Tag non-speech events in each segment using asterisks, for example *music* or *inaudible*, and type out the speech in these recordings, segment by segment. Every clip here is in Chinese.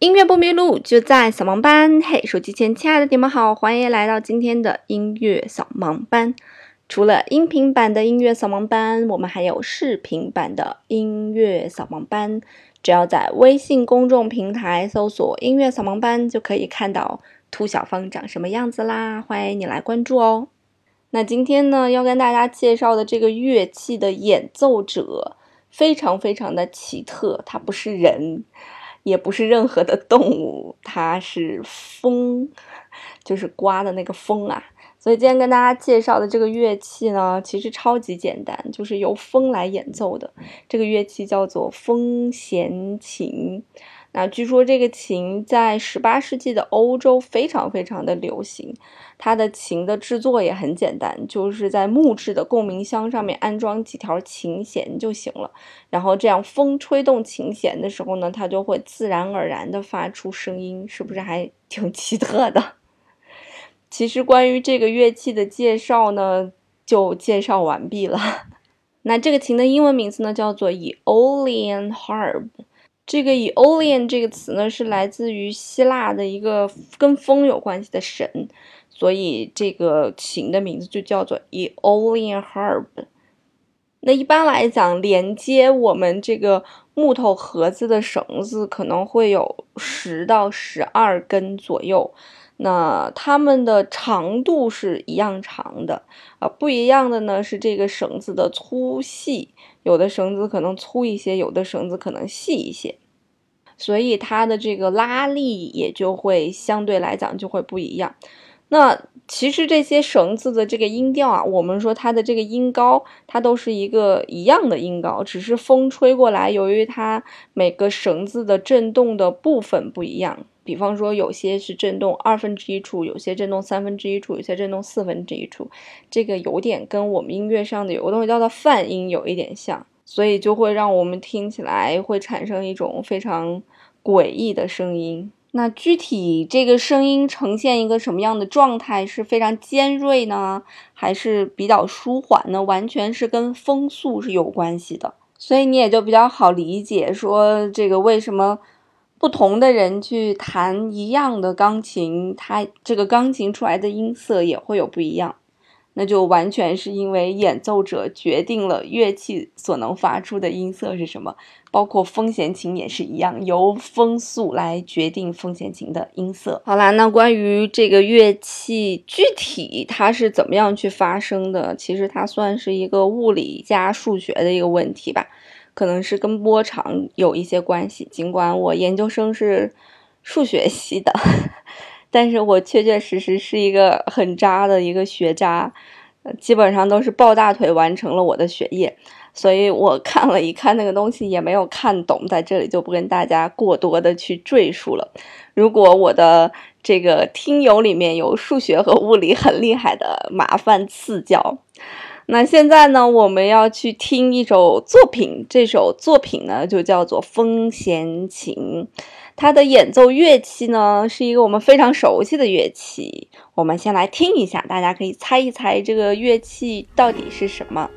音乐不迷路，就在扫盲班。嘿，手机前亲爱的你们好，欢迎来到今天的音乐扫盲班。除了音频版的音乐扫盲班，我们还有视频版的音乐扫盲班。只要在微信公众平台搜索“音乐扫盲班”，就可以看到兔小芳长什么样子啦。欢迎你来关注哦。那今天呢，要跟大家介绍的这个乐器的演奏者非常非常的奇特，它不是人。也不是任何的动物，它是风，就是刮的那个风啊。所以今天跟大家介绍的这个乐器呢，其实超级简单，就是由风来演奏的。这个乐器叫做风弦琴。那据说这个琴在十八世纪的欧洲非常非常的流行，它的琴的制作也很简单，就是在木质的共鸣箱上面安装几条琴弦就行了，然后这样风吹动琴弦的时候呢，它就会自然而然的发出声音，是不是还 *laughs* 挺奇特的？其实关于这个乐器的介绍呢，就介绍完毕了。*laughs* 那这个琴的英文名字呢，叫做 Eolian Harp。这个 Eolian 这个词呢，是来自于希腊的一个跟风有关系的神，所以这个琴的名字就叫做 Eolian Harp。那一般来讲，连接我们这个木头盒子的绳子可能会有十到十二根左右，那它们的长度是一样长的啊，不一样的呢是这个绳子的粗细。有的绳子可能粗一些，有的绳子可能细一些，所以它的这个拉力也就会相对来讲就会不一样。那其实这些绳子的这个音调啊，我们说它的这个音高，它都是一个一样的音高，只是风吹过来，由于它每个绳子的振动的部分不一样。比方说，有些是振动二分之一处，有些振动三分之一处，有些振动四分之一处，这个有点跟我们音乐上的有个东西叫做泛音有一点像，所以就会让我们听起来会产生一种非常诡异的声音。那具体这个声音呈现一个什么样的状态，是非常尖锐呢，还是比较舒缓呢？完全是跟风速是有关系的，所以你也就比较好理解，说这个为什么。不同的人去弹一样的钢琴，它这个钢琴出来的音色也会有不一样，那就完全是因为演奏者决定了乐器所能发出的音色是什么。包括风弦琴也是一样，由风速来决定风弦琴的音色。好啦，那关于这个乐器具体它是怎么样去发声的，其实它算是一个物理加数学的一个问题吧。可能是跟波长有一些关系，尽管我研究生是数学系的，但是我确确实实是一个很渣的一个学渣，基本上都是抱大腿完成了我的学业，所以我看了一看那个东西也没有看懂，在这里就不跟大家过多的去赘述了。如果我的这个听友里面有数学和物理很厉害的，麻烦赐教。那现在呢，我们要去听一首作品。这首作品呢，就叫做《风弦琴》。它的演奏乐器呢，是一个我们非常熟悉的乐器。我们先来听一下，大家可以猜一猜这个乐器到底是什么。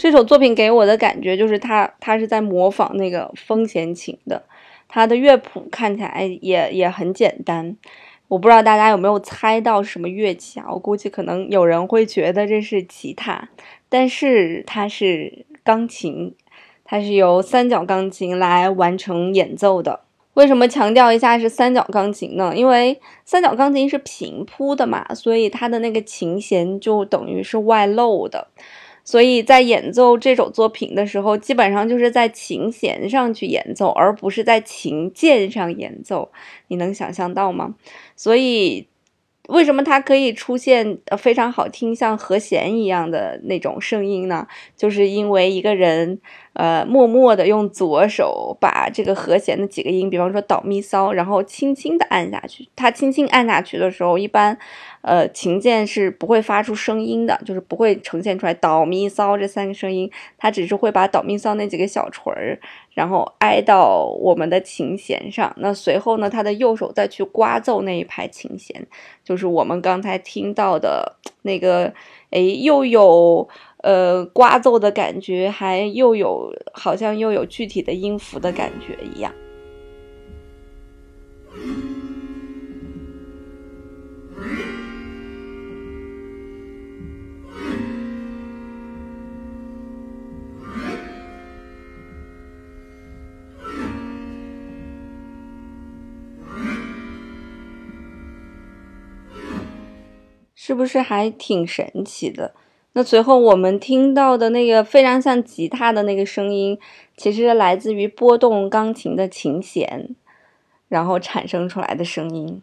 这首作品给我的感觉就是他他是在模仿那个风弦琴的，他的乐谱看起来也也很简单。我不知道大家有没有猜到什么乐器啊？我估计可能有人会觉得这是吉他，但是它是钢琴，它是由三角钢琴来完成演奏的。为什么强调一下是三角钢琴呢？因为三角钢琴是平铺的嘛，所以它的那个琴弦就等于是外露的。所以在演奏这首作品的时候，基本上就是在琴弦上去演奏，而不是在琴键上演奏。你能想象到吗？所以，为什么它可以出现呃非常好听，像和弦一样的那种声音呢？就是因为一个人。呃，默默的用左手把这个和弦的几个音，比方说哆咪嗦，然后轻轻的按下去。他轻轻按下去的时候，一般，呃，琴键是不会发出声音的，就是不会呈现出来哆咪嗦这三个声音。它只是会把哆咪嗦那几个小锤儿，然后挨到我们的琴弦上。那随后呢，他的右手再去刮奏那一排琴弦，就是我们刚才听到的那个，哎，又有。呃，刮奏的感觉，还又有好像又有具体的音符的感觉一样，是不是还挺神奇的？那随后我们听到的那个非常像吉他的那个声音，其实来自于拨动钢琴的琴弦，然后产生出来的声音。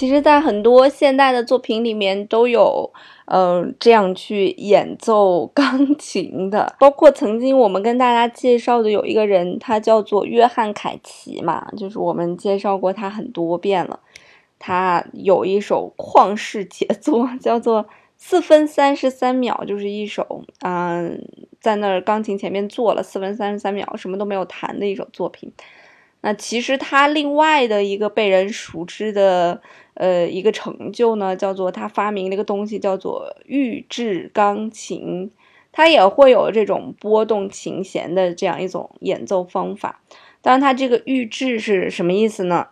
其实，在很多现代的作品里面都有，嗯，这样去演奏 *laughs* 钢琴的。包括曾经我们跟大家介绍的有一个人，他叫做约翰凯奇嘛，就是我们介绍过他很多遍了。他有一首旷世杰作，叫做四分三十三秒，就是一首，嗯，在那儿钢琴前面坐了四分三十三秒，什么都没有弹的一首作品。那其实他另外的一个被人熟知的。呃，一个成就呢，叫做他发明了一个东西，叫做预制钢琴，它也会有这种拨动琴弦的这样一种演奏方法。当然，它这个预制是什么意思呢？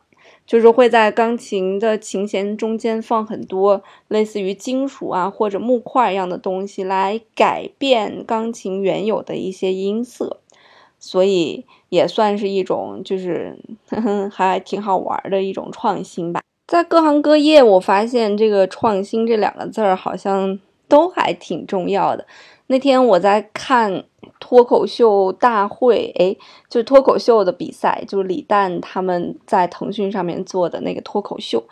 就是会在钢琴的琴弦中间放很多类似于金属啊或者木块一样的东西，来改变钢琴原有的一些音色，所以也算是一种就是呵呵还挺好玩的一种创新吧。在各行各业，我发现这个“创新”这两个字儿好像都还挺重要的。那天我在看脱口秀大会，哎，就是脱口秀的比赛，就是李诞他们在腾讯上面做的那个脱口秀。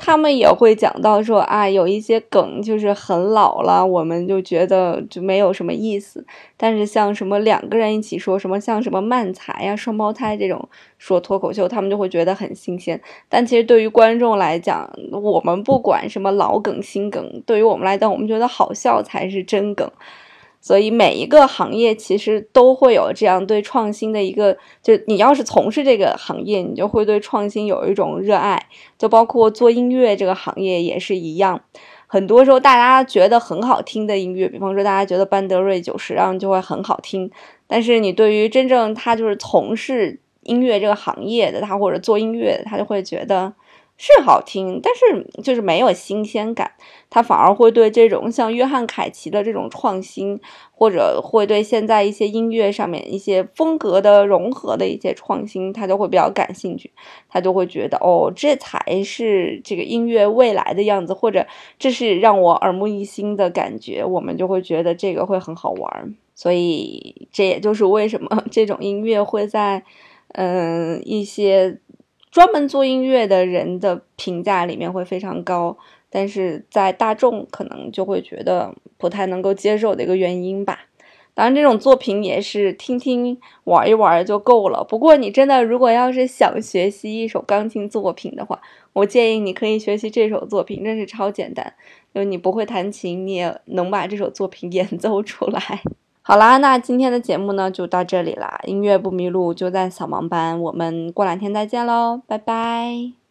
他们也会讲到说啊，有一些梗就是很老了，我们就觉得就没有什么意思。但是像什么两个人一起说什么，像什么慢才呀、双胞胎这种说脱口秀，他们就会觉得很新鲜。但其实对于观众来讲，我们不管什么老梗新梗，对于我们来讲，我们觉得好笑才是真梗。所以每一个行业其实都会有这样对创新的一个，就你要是从事这个行业，你就会对创新有一种热爱。就包括做音乐这个行业也是一样，很多时候大家觉得很好听的音乐，比方说大家觉得班德瑞九十让就会很好听，但是你对于真正他就是从事音乐这个行业的他或者做音乐的他就会觉得。是好听，但是就是没有新鲜感，他反而会对这种像约翰凯奇的这种创新，或者会对现在一些音乐上面一些风格的融合的一些创新，他就会比较感兴趣，他就会觉得哦，这才是这个音乐未来的样子，或者这是让我耳目一新的感觉，我们就会觉得这个会很好玩，所以这也就是为什么这种音乐会在嗯一些。专门做音乐的人的评价里面会非常高，但是在大众可能就会觉得不太能够接受的一个原因吧。当然，这种作品也是听听玩一玩就够了。不过，你真的如果要是想学习一首钢琴作品的话，我建议你可以学习这首作品，真是超简单。就你不会弹琴，你也能把这首作品演奏出来。好啦，那今天的节目呢就到这里啦。音乐不迷路，就在扫盲班。我们过两天再见喽，拜拜。